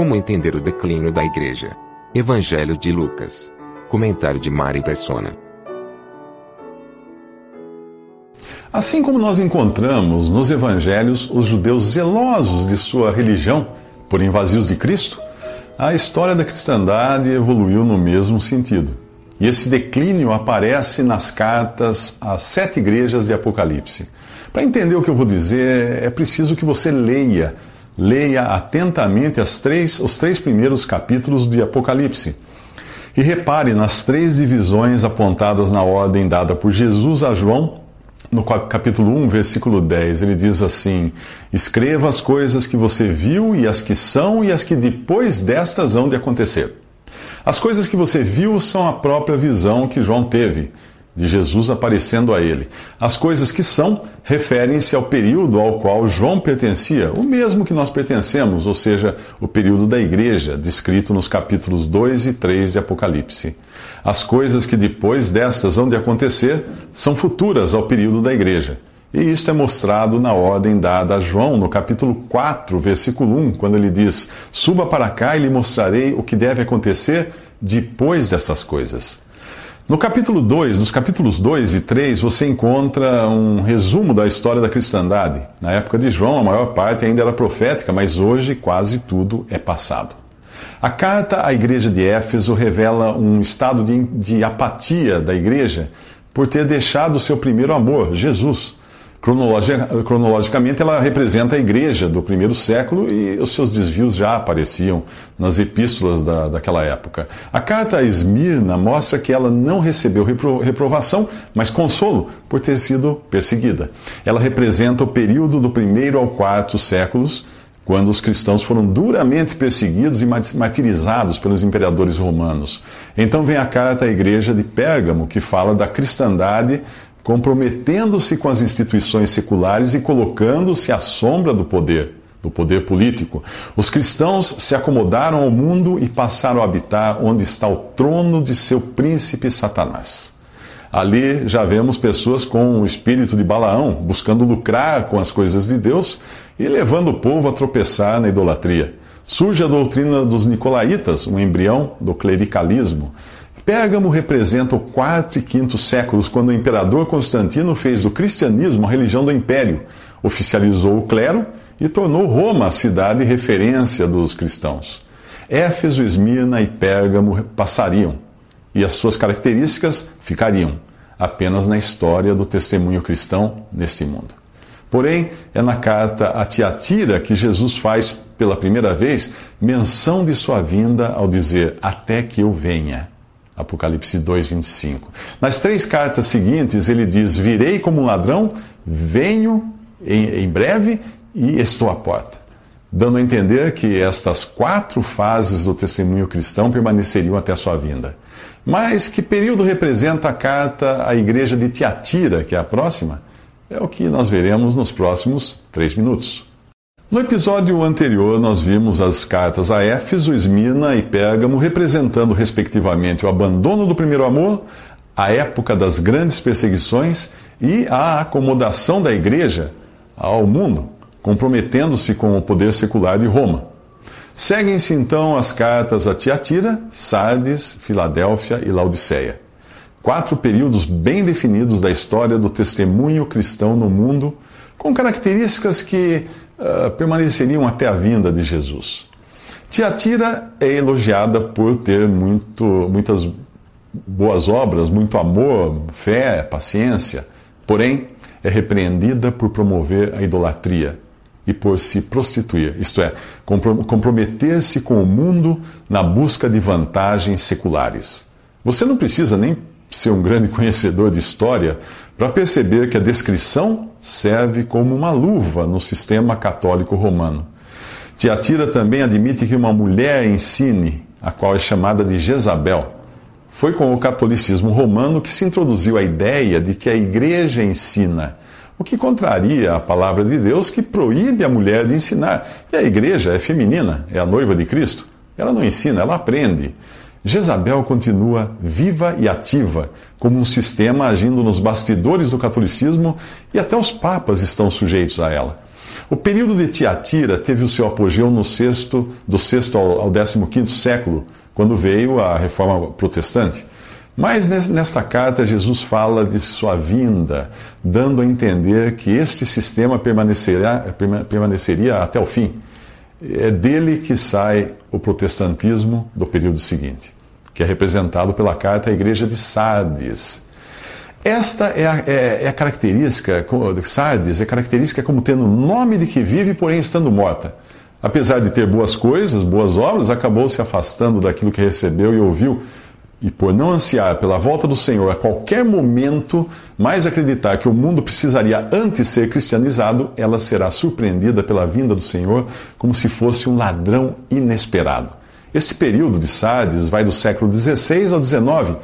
Como entender o declínio da igreja? Evangelho de Lucas. Comentário de Mari Persona. Assim como nós encontramos nos evangelhos os judeus zelosos de sua religião, porém vazios de Cristo, a história da cristandade evoluiu no mesmo sentido. E esse declínio aparece nas cartas às sete igrejas de Apocalipse. Para entender o que eu vou dizer, é preciso que você leia, leia atentamente três, os três primeiros capítulos de Apocalipse. E repare nas três divisões apontadas na ordem dada por Jesus a João no capítulo 1, versículo 10, ele diz assim: Escreva as coisas que você viu e as que são e as que depois destas hão de acontecer. As coisas que você viu são a própria visão que João teve de Jesus aparecendo a ele. As coisas que são referem-se ao período ao qual João pertencia, o mesmo que nós pertencemos, ou seja, o período da igreja, descrito nos capítulos 2 e 3 de Apocalipse. As coisas que depois destas hão de acontecer são futuras ao período da igreja. E isto é mostrado na ordem dada a João, no capítulo 4, versículo 1, quando ele diz: Suba para cá e lhe mostrarei o que deve acontecer depois dessas coisas. No capítulo 2, nos capítulos 2 e 3, você encontra um resumo da história da cristandade. Na época de João, a maior parte ainda era profética, mas hoje quase tudo é passado. A carta à igreja de Éfeso revela um estado de, de apatia da igreja por ter deixado seu primeiro amor, Jesus. Cronologicamente, ela representa a igreja do primeiro século e os seus desvios já apareciam nas epístolas da, daquela época. A carta a Esmirna mostra que ela não recebeu repro, reprovação, mas consolo por ter sido perseguida. Ela representa o período do primeiro ao quarto séculos, quando os cristãos foram duramente perseguidos e martirizados pelos imperadores romanos. Então vem a carta à igreja de Pérgamo, que fala da cristandade comprometendo-se com as instituições seculares e colocando-se à sombra do poder, do poder político. Os cristãos se acomodaram ao mundo e passaram a habitar onde está o trono de seu príncipe Satanás. Ali já vemos pessoas com o espírito de Balaão, buscando lucrar com as coisas de Deus e levando o povo a tropeçar na idolatria. Surge a doutrina dos nicolaítas, um embrião do clericalismo. Pérgamo representa o quarto e quinto séculos, quando o imperador Constantino fez do cristianismo a religião do império, oficializou o clero e tornou Roma a cidade referência dos cristãos. Éfeso, Esmirna e Pérgamo passariam, e as suas características ficariam apenas na história do testemunho cristão neste mundo. Porém, é na carta a Tiatira que Jesus faz pela primeira vez menção de sua vinda ao dizer: Até que eu venha. Apocalipse 2, 25. Nas três cartas seguintes, ele diz: Virei como um ladrão, venho em, em breve e estou à porta. Dando a entender que estas quatro fases do testemunho cristão permaneceriam até a sua vinda. Mas que período representa a carta à igreja de Tiatira, que é a próxima? É o que nós veremos nos próximos três minutos. No episódio anterior, nós vimos as cartas a Éfeso, Esmirna e Pérgamo representando, respectivamente, o abandono do primeiro amor, a época das grandes perseguições e a acomodação da igreja ao mundo, comprometendo-se com o poder secular de Roma. Seguem-se então as cartas a Tiatira, Sardes, Filadélfia e Laodiceia. Quatro períodos bem definidos da história do testemunho cristão no mundo, com características que uh, permaneceriam até a vinda de Jesus. Tiatira é elogiada por ter muito, muitas boas obras, muito amor, fé, paciência, porém é repreendida por promover a idolatria e por se prostituir, isto é, comprometer-se com o mundo na busca de vantagens seculares. Você não precisa nem ser um grande conhecedor de história para perceber que a descrição serve como uma luva no sistema católico romano. Tiatira também admite que uma mulher ensine, a qual é chamada de Jezabel. Foi com o catolicismo romano que se introduziu a ideia de que a igreja ensina, o que contraria a palavra de Deus que proíbe a mulher de ensinar. E a igreja é feminina, é a noiva de Cristo. Ela não ensina, ela aprende. Jezabel continua viva e ativa, como um sistema agindo nos bastidores do catolicismo e até os papas estão sujeitos a ela. O período de Tiatira teve o seu apogeu no sexto, do 6 ao, ao 15 século, quando veio a reforma protestante. Mas nesta carta, Jesus fala de sua vinda, dando a entender que este sistema permaneceria até o fim. É dele que sai o protestantismo do período seguinte, que é representado pela carta à igreja de Sardes. Esta é a, é, é a característica, Sardes é característica como tendo nome de que vive, porém estando morta. Apesar de ter boas coisas, boas obras, acabou se afastando daquilo que recebeu e ouviu, e por não ansiar pela volta do Senhor a qualquer momento, mais acreditar que o mundo precisaria antes ser cristianizado, ela será surpreendida pela vinda do Senhor como se fosse um ladrão inesperado. Esse período de Sardes vai do século XVI ao XIX,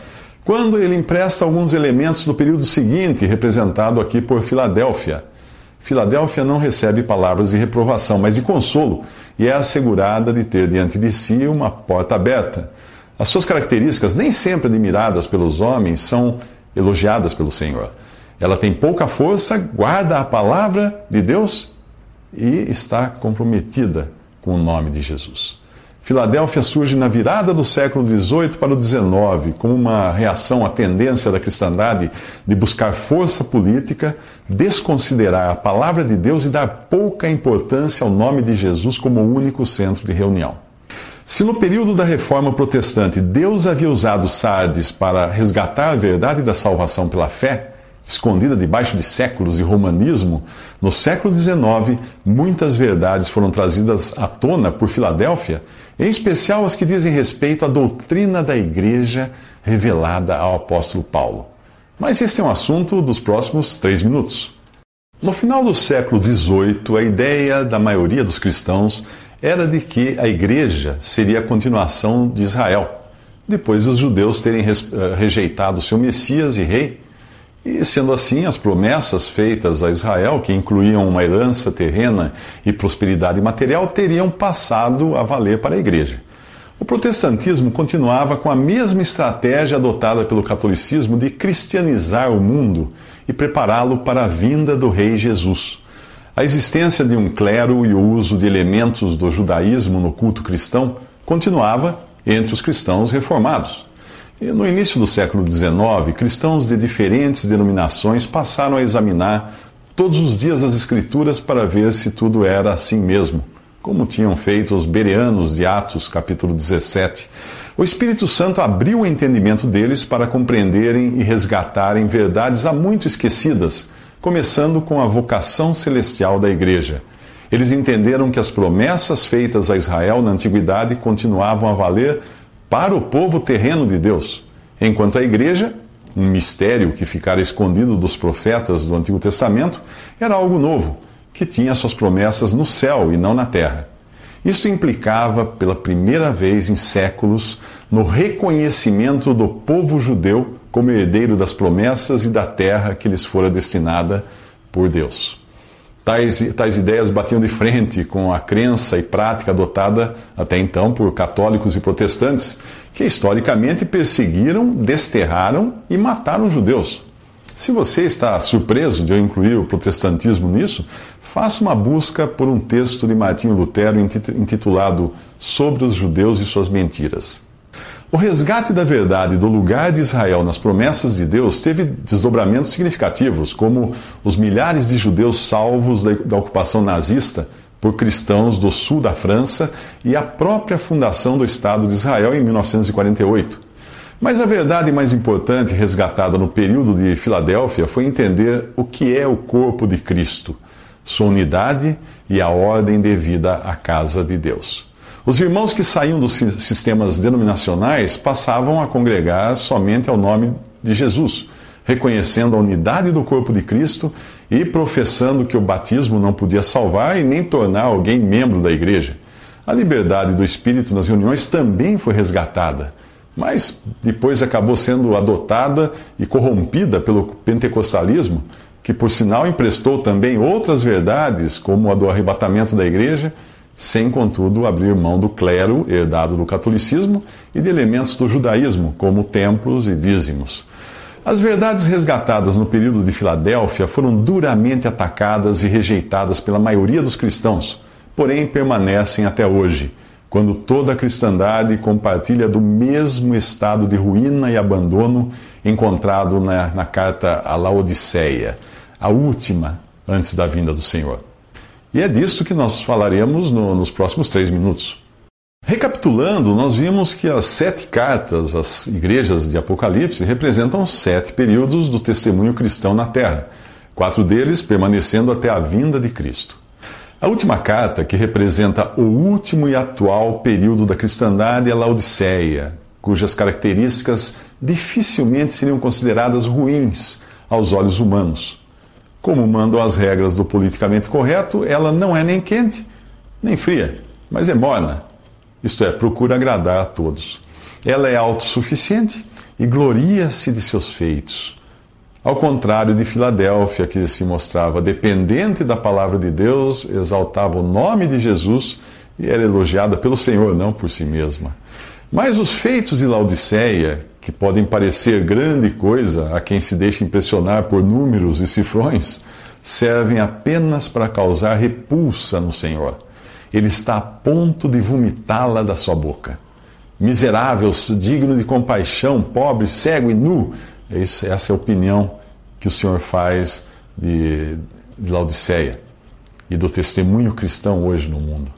quando ele empresta alguns elementos do período seguinte, representado aqui por Filadélfia. Filadélfia não recebe palavras de reprovação, mas de consolo, e é assegurada de ter diante de si uma porta aberta. As suas características, nem sempre admiradas pelos homens, são elogiadas pelo Senhor. Ela tem pouca força, guarda a palavra de Deus e está comprometida com o nome de Jesus. Filadélfia surge na virada do século XVIII para o XIX, como uma reação à tendência da cristandade de buscar força política, desconsiderar a palavra de Deus e dar pouca importância ao nome de Jesus como único centro de reunião. Se no período da reforma protestante Deus havia usado Sardes para resgatar a verdade da salvação pela fé, escondida debaixo de séculos de romanismo, no século XIX, muitas verdades foram trazidas à tona por Filadélfia, em especial as que dizem respeito à doutrina da igreja revelada ao apóstolo Paulo. Mas esse é um assunto dos próximos três minutos. No final do século XVIII, a ideia da maioria dos cristãos era de que a igreja seria a continuação de Israel, depois dos judeus terem eh, rejeitado seu Messias e rei. E sendo assim, as promessas feitas a Israel, que incluíam uma herança terrena e prosperidade material, teriam passado a valer para a igreja. O protestantismo continuava com a mesma estratégia adotada pelo catolicismo de cristianizar o mundo e prepará-lo para a vinda do Rei Jesus. A existência de um clero e o uso de elementos do judaísmo no culto cristão continuava entre os cristãos reformados. E no início do século XIX, cristãos de diferentes denominações passaram a examinar todos os dias as Escrituras para ver se tudo era assim mesmo, como tinham feito os bereanos de Atos, capítulo 17. O Espírito Santo abriu o entendimento deles para compreenderem e resgatarem verdades há muito esquecidas começando com a vocação celestial da igreja. Eles entenderam que as promessas feitas a Israel na antiguidade continuavam a valer para o povo terreno de Deus, enquanto a igreja, um mistério que ficara escondido dos profetas do Antigo Testamento, era algo novo, que tinha suas promessas no céu e não na terra. Isso implicava, pela primeira vez em séculos, no reconhecimento do povo judeu como herdeiro das promessas e da terra que lhes fora destinada por Deus. Tais, tais ideias batiam de frente com a crença e prática adotada até então por católicos e protestantes, que historicamente perseguiram, desterraram e mataram judeus. Se você está surpreso de eu incluir o protestantismo nisso, faça uma busca por um texto de Martinho Lutero intitulado Sobre os Judeus e Suas Mentiras. O resgate da verdade do lugar de Israel nas promessas de Deus teve desdobramentos significativos, como os milhares de judeus salvos da ocupação nazista por cristãos do sul da França e a própria fundação do Estado de Israel em 1948. Mas a verdade mais importante resgatada no período de Filadélfia foi entender o que é o corpo de Cristo, sua unidade e a ordem devida à casa de Deus. Os irmãos que saíam dos sistemas denominacionais passavam a congregar somente ao nome de Jesus, reconhecendo a unidade do corpo de Cristo e professando que o batismo não podia salvar e nem tornar alguém membro da igreja. A liberdade do espírito nas reuniões também foi resgatada, mas depois acabou sendo adotada e corrompida pelo pentecostalismo, que por sinal emprestou também outras verdades, como a do arrebatamento da igreja, sem contudo abrir mão do clero herdado do catolicismo e de elementos do judaísmo, como templos e dízimos. As verdades resgatadas no período de Filadélfia foram duramente atacadas e rejeitadas pela maioria dos cristãos porém permanecem até hoje, quando toda a cristandade compartilha do mesmo estado de ruína e abandono encontrado na, na carta a Laodiceia, a última antes da vinda do Senhor. E é disto que nós falaremos no, nos próximos três minutos. Recapitulando, nós vimos que as sete cartas às igrejas de Apocalipse representam sete períodos do testemunho cristão na Terra, quatro deles permanecendo até a vinda de Cristo. A última carta, que representa o último e atual período da cristandade, é Laodiceia, cujas características dificilmente seriam consideradas ruins aos olhos humanos. Como mandam as regras do politicamente correto, ela não é nem quente, nem fria, mas é morna. Isto é, procura agradar a todos. Ela é autossuficiente e gloria-se de seus feitos ao contrário de Filadélfia, que se mostrava dependente da palavra de Deus, exaltava o nome de Jesus e era elogiada pelo Senhor, não por si mesma. Mas os feitos de Laodiceia, que podem parecer grande coisa a quem se deixa impressionar por números e cifrões, servem apenas para causar repulsa no Senhor. Ele está a ponto de vomitá-la da sua boca. Miserável, digno de compaixão, pobre, cego e nu, essa é a opinião que o Senhor faz de, de Laodiceia e do testemunho cristão hoje no mundo.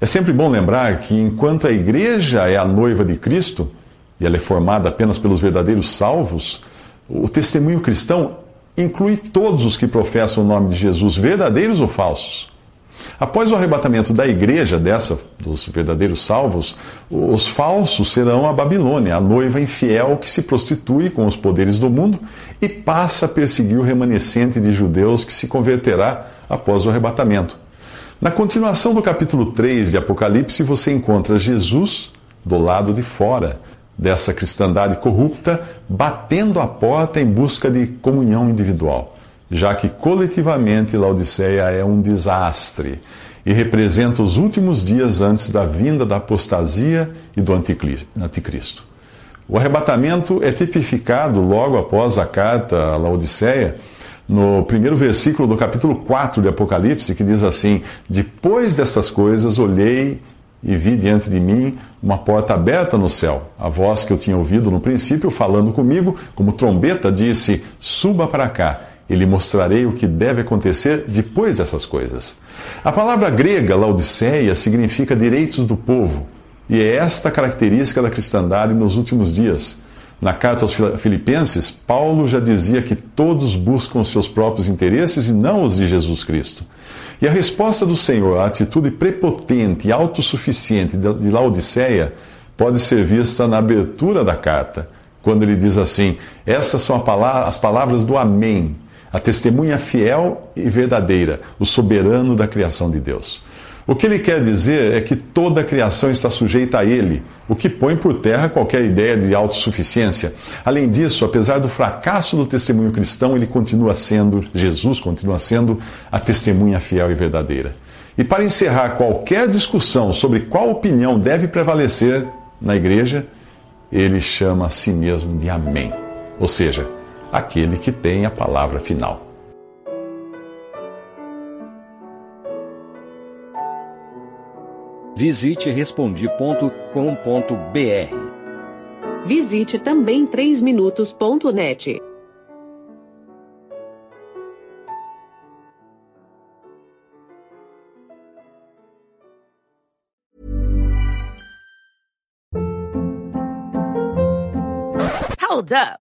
É sempre bom lembrar que enquanto a igreja é a noiva de Cristo, e ela é formada apenas pelos verdadeiros salvos, o testemunho cristão inclui todos os que professam o nome de Jesus, verdadeiros ou falsos. Após o arrebatamento da igreja, dessa, dos verdadeiros salvos, os falsos serão a Babilônia, a noiva infiel que se prostitui com os poderes do mundo e passa a perseguir o remanescente de judeus que se converterá após o arrebatamento. Na continuação do capítulo 3 de Apocalipse, você encontra Jesus do lado de fora dessa cristandade corrupta, batendo a porta em busca de comunhão individual já que coletivamente Laodiceia é um desastre e representa os últimos dias antes da vinda da apostasia e do anticristo. O arrebatamento é tipificado logo após a carta a Laodiceia, no primeiro versículo do capítulo 4 de Apocalipse, que diz assim: Depois destas coisas olhei e vi diante de mim uma porta aberta no céu. A voz que eu tinha ouvido no princípio, falando comigo, como trombeta, disse: Suba para cá e lhe mostrarei o que deve acontecer depois dessas coisas. A palavra grega Laodiceia significa direitos do povo, e é esta característica da cristandade nos últimos dias. Na carta aos Filipenses, Paulo já dizia que todos buscam seus próprios interesses e não os de Jesus Cristo. E a resposta do Senhor à atitude prepotente e autossuficiente de Laodiceia pode ser vista na abertura da carta, quando ele diz assim: Essas são as palavras do Amém a testemunha fiel e verdadeira, o soberano da criação de Deus. O que ele quer dizer é que toda a criação está sujeita a ele, o que põe por terra qualquer ideia de autossuficiência. Além disso, apesar do fracasso do testemunho cristão, ele continua sendo, Jesus continua sendo a testemunha fiel e verdadeira. E para encerrar qualquer discussão sobre qual opinião deve prevalecer na igreja, ele chama a si mesmo de Amém. Ou seja, aquele que tem a palavra final. Visite respondi.com.br. Visite também 3minutos.net. Hold up.